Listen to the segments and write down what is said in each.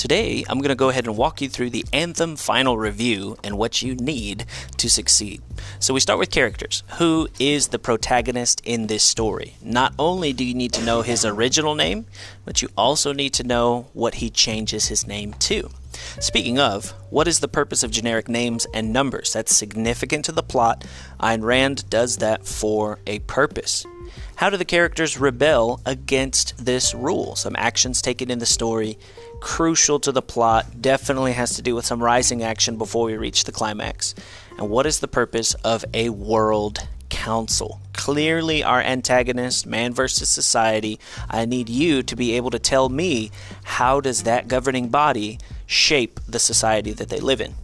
Today, I'm going to go ahead and walk you through the Anthem final review and what you need to succeed. So, we start with characters. Who is the protagonist in this story? Not only do you need to know his original name, but you also need to know what he changes his name to. Speaking of, what is the purpose of generic names and numbers? That's significant to the plot. Ayn Rand does that for a purpose. How do the characters rebel against this rule? Some actions taken in the story, crucial to the plot, definitely has to do with some rising action before we reach the climax. And what is the purpose of a world council? Clearly, our antagonist, man versus society. I need you to be able to tell me how does that governing body shape the society that they live in.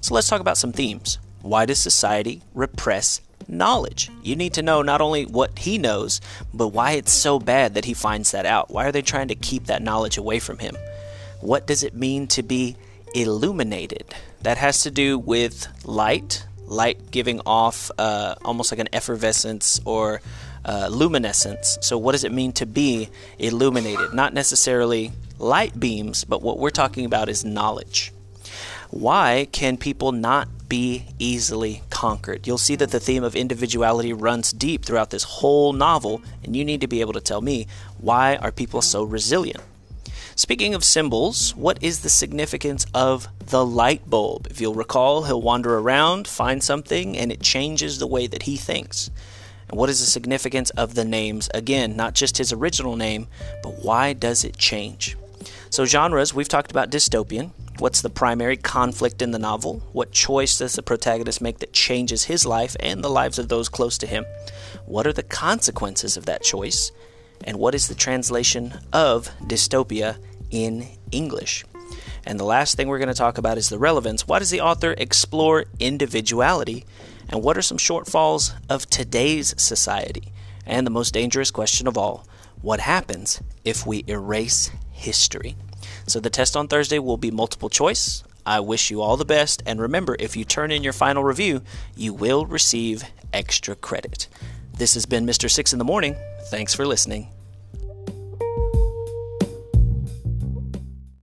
So let's talk about some themes. Why does society repress knowledge. You need to know not only what he knows, but why it's so bad that he finds that out. Why are they trying to keep that knowledge away from him? What does it mean to be illuminated? That has to do with light, light giving off uh, almost like an effervescence or uh, luminescence. So, what does it mean to be illuminated? Not necessarily light beams, but what we're talking about is knowledge. Why can people not be easily conquered. You'll see that the theme of individuality runs deep throughout this whole novel, and you need to be able to tell me why are people so resilient? Speaking of symbols, what is the significance of the light bulb? If you'll recall, he'll wander around, find something, and it changes the way that he thinks. And what is the significance of the names? Again, not just his original name, but why does it change? So, genres, we've talked about dystopian. What's the primary conflict in the novel? What choice does the protagonist make that changes his life and the lives of those close to him? What are the consequences of that choice? And what is the translation of dystopia in English? And the last thing we're going to talk about is the relevance. Why does the author explore individuality? And what are some shortfalls of today's society? And the most dangerous question of all what happens if we erase history? So the test on Thursday will be multiple choice. I wish you all the best, and remember, if you turn in your final review, you will receive extra credit. This has been Mr. Six in the Morning. Thanks for listening.